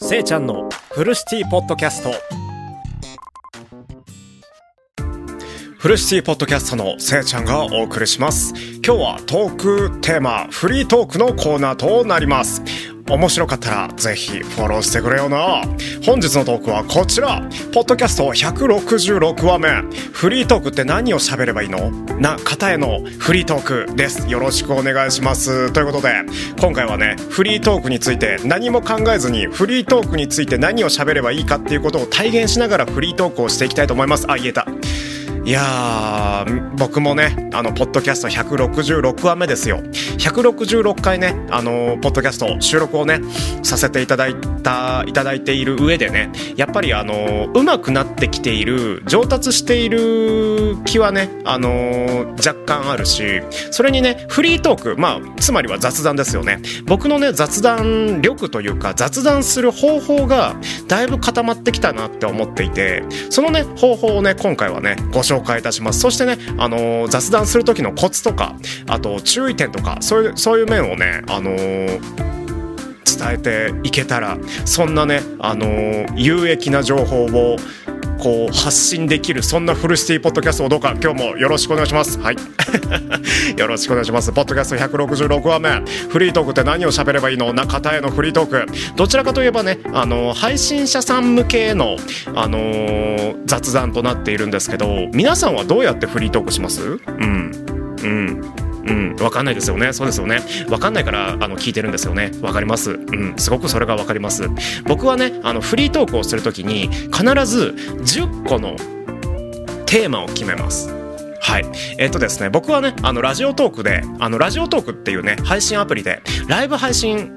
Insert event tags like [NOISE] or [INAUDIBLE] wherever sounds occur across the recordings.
せいちゃんのフルシティポッドキャスト。フルシティポッドキャストのせいちゃんがお送りします。今日はトークテーマフリートークのコーナーとなります。面白かったらぜひフォローしてくれよな。本日のトークはこちら。ポッドキャスト166話目。フリートークって何を喋ればいいの？な方へのフリートークです。よろしくお願いします。ということで今回はねフリートークについて何も考えずにフリートークについて何を喋ればいいかっていうことを体現しながらフリートークをしていきたいと思います。あ言えた。いや僕もねあのポッドキャスト166話目ですよ。166回ねあのポッドキャスト収録をねさせていただいたいただいている上でねやっぱりあの上手くなってきている上達している気はねあの若干あるしそれにねフリートークまあつまりは雑談ですよね。僕のね雑談力というか雑談する方法がだいぶ固まってきたなって思っていてそのね方法をね今回はねご紹介いたします。そしてねあの雑談する時のコツとかあと注意点とかそういうそういう面をねあの伝えていけたらそんなねあの有益な情報をこう発信できるそんなフルシティポッドキャストをどうか今日もよろしくお願いします。はい。よろしくお願いしますポッドキャスト166話目フリートークって何を喋ればいいの？な方へのフリートークどちらかといえばねあの配信者さん向けのあのー雑談となっているんですけど皆さんはどうやってフリートークします？うんうんうん、わかんないですよね。そうですよね。わかんないから、あの、聞いてるんですよね。わかります。うん、すごくそれがわかります。僕はね、あの、フリートークをするときに、必ず10個のテーマを決めます。はい。えっ、とですね、僕はね、あの、ラジオトークで、あの、ラジオトークっていうね、配信アプリで、ライブ配信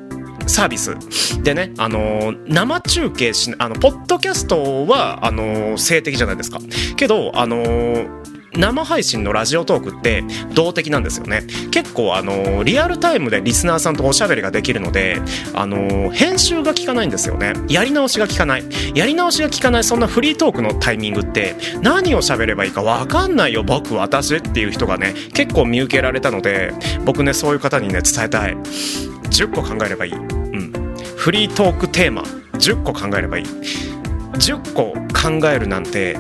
サービスでね、あのー生中継しあのポッドキャストはあのー性的じゃないですかけどあのー生配信のラジオトークって動的なんですよね。結構あのリアルタイムでリスナーさんとおしゃべりができるのであの編集が効かないんですよね。やり直しが効かない。やり直しが効かないそんなフリートークのタイミングって何を喋ればいいか分かんないよ僕私っていう人がね結構見受けられたので僕ねそういう方にね伝えたい。10個考えればいい、うん、フリートークテーマ10個考えればいい。10個考えるなんて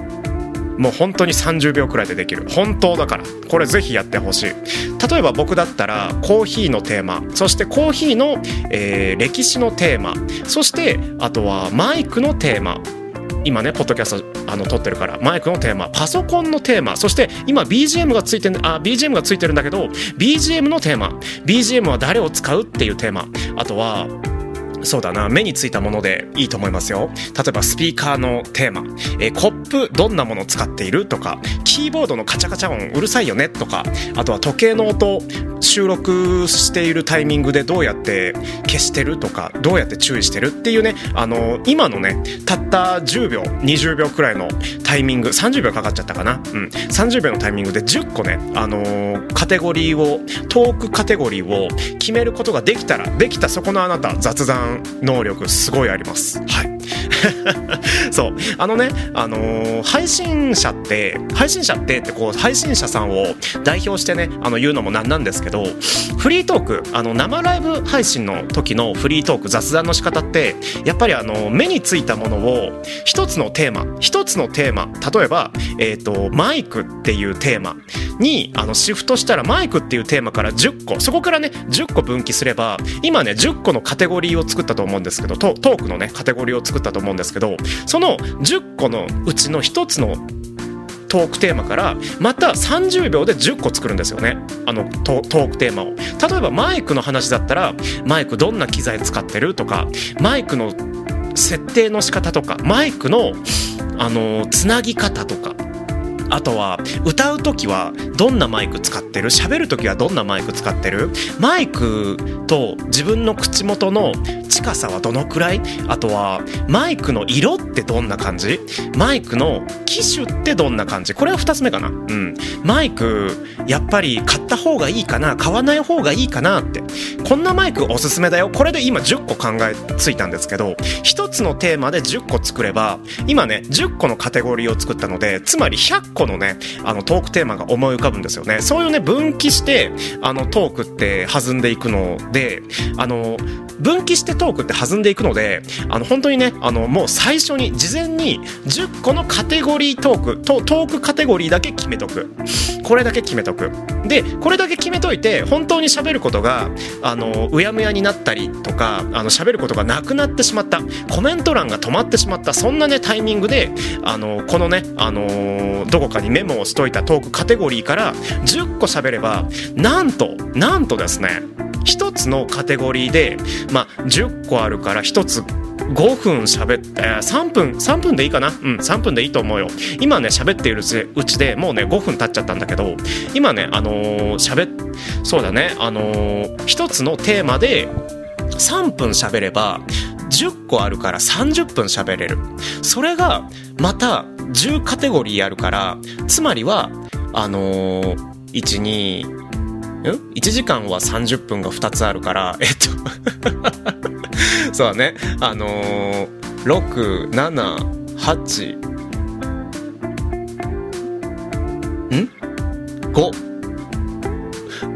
もう本当に30秒くらいでできる。本当だから。これぜひやってほしい。例えば僕だったらコーヒーのテーマ。そしてコーヒーの、えー歴史のテーマ。そしてあとはマイクのテーマ。今ねポッドキャストあの撮ってるから。マイクのテーマ。パソコンのテーマ。そして今 BGM がついてあ BGM がついてるんだけど BGM のテーマ。BGM は誰を使うっていうテーマ。あとはそうだな目についたものでいいと思いますよ。例えばスピーカーのテーマ、えーコップどんなものを使っているとかキーボードのカチャカチャ音うるさいよねとかあとは時計の音収録しているタイミングでどうやって消してるとかどうやって注意してるっていうねあの今のねたった10秒20秒くらいのタイミング30秒かかっちゃったかな、うん、30秒のタイミングで10個ねあのーカテゴリーをトークカテゴリーを決めることができたらできたそこのあなた雑談能力すごいあります。はい。そう。あのねあのー配信者って配信者ってってこう配信者さんを代表してねあの言うのもなんなんですけどフリートークあの生ライブ配信の時のフリートーク雑談の仕方ってやっぱりあの目についたものを一つのテーマ一つのテーマ例えば、えー、とマイクっていうテーマにあのシフトしたらマイクっていうテーマから10個そこからね10個分岐すれば今ね10個のカテゴリーを作ったと思うんですけどトトークのねカテゴリーを作ったと思うんですけどその10個のうちの1つのトークテーマからまた30秒で10個作るんですよね。あのトトークテーマを。例えばマイクの話だったらマイクどんな機材使ってるとかマイクの設定の仕方とかマイクのあのつなぎ方とかあとは歌う時はどんなマイク使ってる？喋る時はどんなマイク使ってる？マイクと自分の口元の近さはどのくらい？あとはマイクの色ってどんな感じ？マイクの機種ってどんな感じ？これは2つ目かな。うん。マイクやっぱり買った方がいいかな？買わない方がいいかなって。こんなマイクおすすめだよ。これで今10個考えついたんですけど1つのテーマで10個作れば今ね10個のカテゴリーを作ったのでつまり100個個のねあのトークテーマが思い浮かぶんですよね。そういうね分岐してあのトークって弾んでいくのであの分岐してトークって弾んでいくのであの本当にねあのもう最初に事前に10個のカテゴリートークとトークカテゴリーだけ決めとく。これだけ決めとく。でこれだけ決めといて本当に喋ることがあのうやむやになったりとかあの喋ることがなくなってしまった。コメント欄が止まってしまった。そんなねタイミングであのこのねあのどこかにメモをしといたトークカテゴリーから10個喋ればなんとなんとですね1つのカテゴリーで、まあ、10個あるから1つ5分喋って、3分、3分でいいかな？うん、3分でいいと思うよ。今ね、喋っているうちでもうね、5分経っちゃったんだけど、今ね、あのー、喋、そうだね、あのー、一つのテーマで3分喋れば、10個あるから30分喋れる。それが、また10カテゴリーあるから、つまりは、あのー、1、2、ん ?1 時間は30分が2つあるから、えっと [LAUGHS] そうだね。あのー、6、7、8、ん ?5。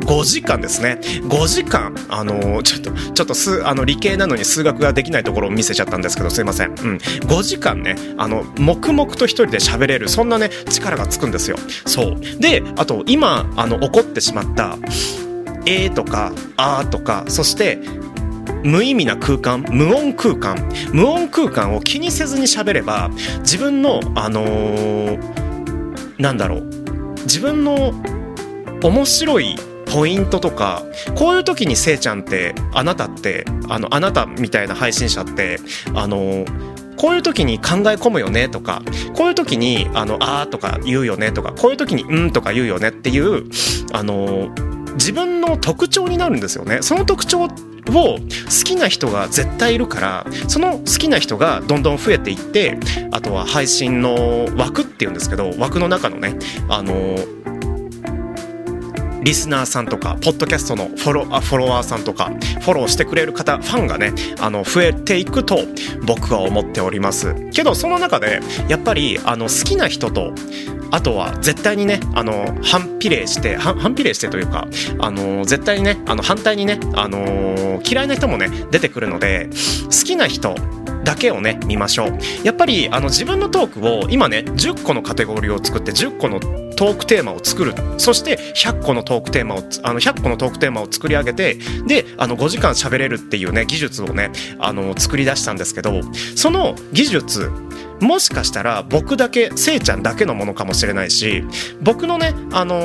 5時間ですね。5時間、あの、ちょっと、ちょっと数、あの、理系なのに数学ができないところを見せちゃったんですけど、すいません。うん。5時間ね、あの、黙々と一人で喋れる、そんなね、力がつくんですよ。そう。で、あと、今、あの、起こってしまった、えーとか、あーとか、そして、無意味な空間、無音空間、無音空間を気にせずに喋れば、自分の、あのー、なんだろう、自分の面白いポイントとかこういう時にせいちゃんってあなたってあのあなたみたいな配信者ってあのこういう時に考え込むよねとかこういう時にあのあーとか言うよねとかこういう時にうんとか言うよねっていうあの自分の特徴になるんですよね。その特徴を好きな人が絶対いるからその好きな人がどんどん増えていってあとは配信の枠っていうんですけど枠の中のねあのリスナーさんとかポッドキャストのフォロフォロワーさんとかフォローしてくれる方ファンがねあの増えていくと僕は思っております。けどその中でやっぱりあの好きな人とあとは絶対にねあの反比例して反比例してというかあの絶対にねあの反対にねあの嫌いな人もね出てくるので好きな人だけをね見ましょう。やっぱりあの自分のトークを今ね10個のカテゴリーを作って10個のトークテーマを作る。そして100個のトークテーマをあの100個のトークテーマを作り上げてであの5時間喋れるっていうね技術をねあの作り出したんですけどその技術もしかしたら僕だけせいちゃんだけのものかもしれないし僕のねあの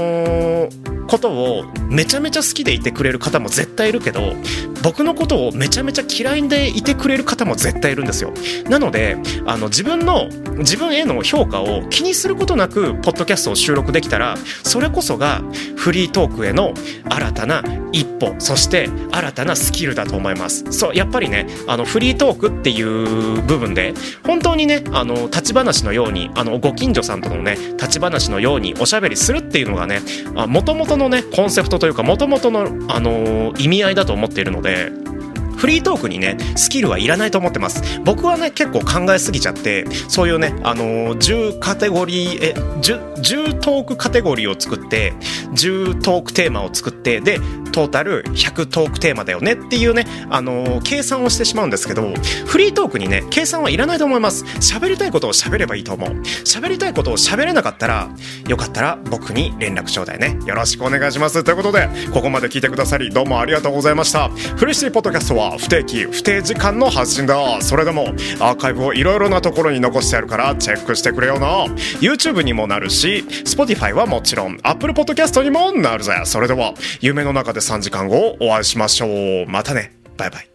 ー、ことをめちゃめちゃ好きでいてくれる方も絶対いるけど僕のことをめちゃめちゃ嫌いでいてくれる方も絶対いるんですよ。なのであの自分の自分への評価を気にすることなくポッドキャストを収録できたらそれこそがフリートークへの新たな一歩そして新たなスキルだと思います。そうやっぱりねあのフリートークっていう部分で本当にねあの立ち話のようにあのご近所さんとのね立ち話のようにおしゃべりするっていうのがねもともとのねコンセプトというかもともとの、あのー、意味合いだと思っているのでフリートークにねスキルはいらないと思ってます。僕はね結構考えすぎちゃってそういうねあのー、10カテゴリーえ 10, 10トークカテゴリーを作って10トークテーマを作ってでトータル100トークテーマだよねっていうねあのー、計算をしてしまうんですけどフリートークにね計算はいらないと思います。喋りたいことを喋ればいいと思う。喋りたいことを喋れなかったらよかったら僕に連絡ちょうだいね。よろしくお願いします。ということでここまで聞いてくださりどうもありがとうございました。フレッシーポッドキャストは不定期不定時間の発信だ。それでもアーカイブをいろいろなところに残してあるからチェックしてくれよな。YouTube にもなるしし Spotify はもちろん Apple Podcast にもなるぜ。それでは夢の中で3時間後お会いしましょう。またね。バイバイ。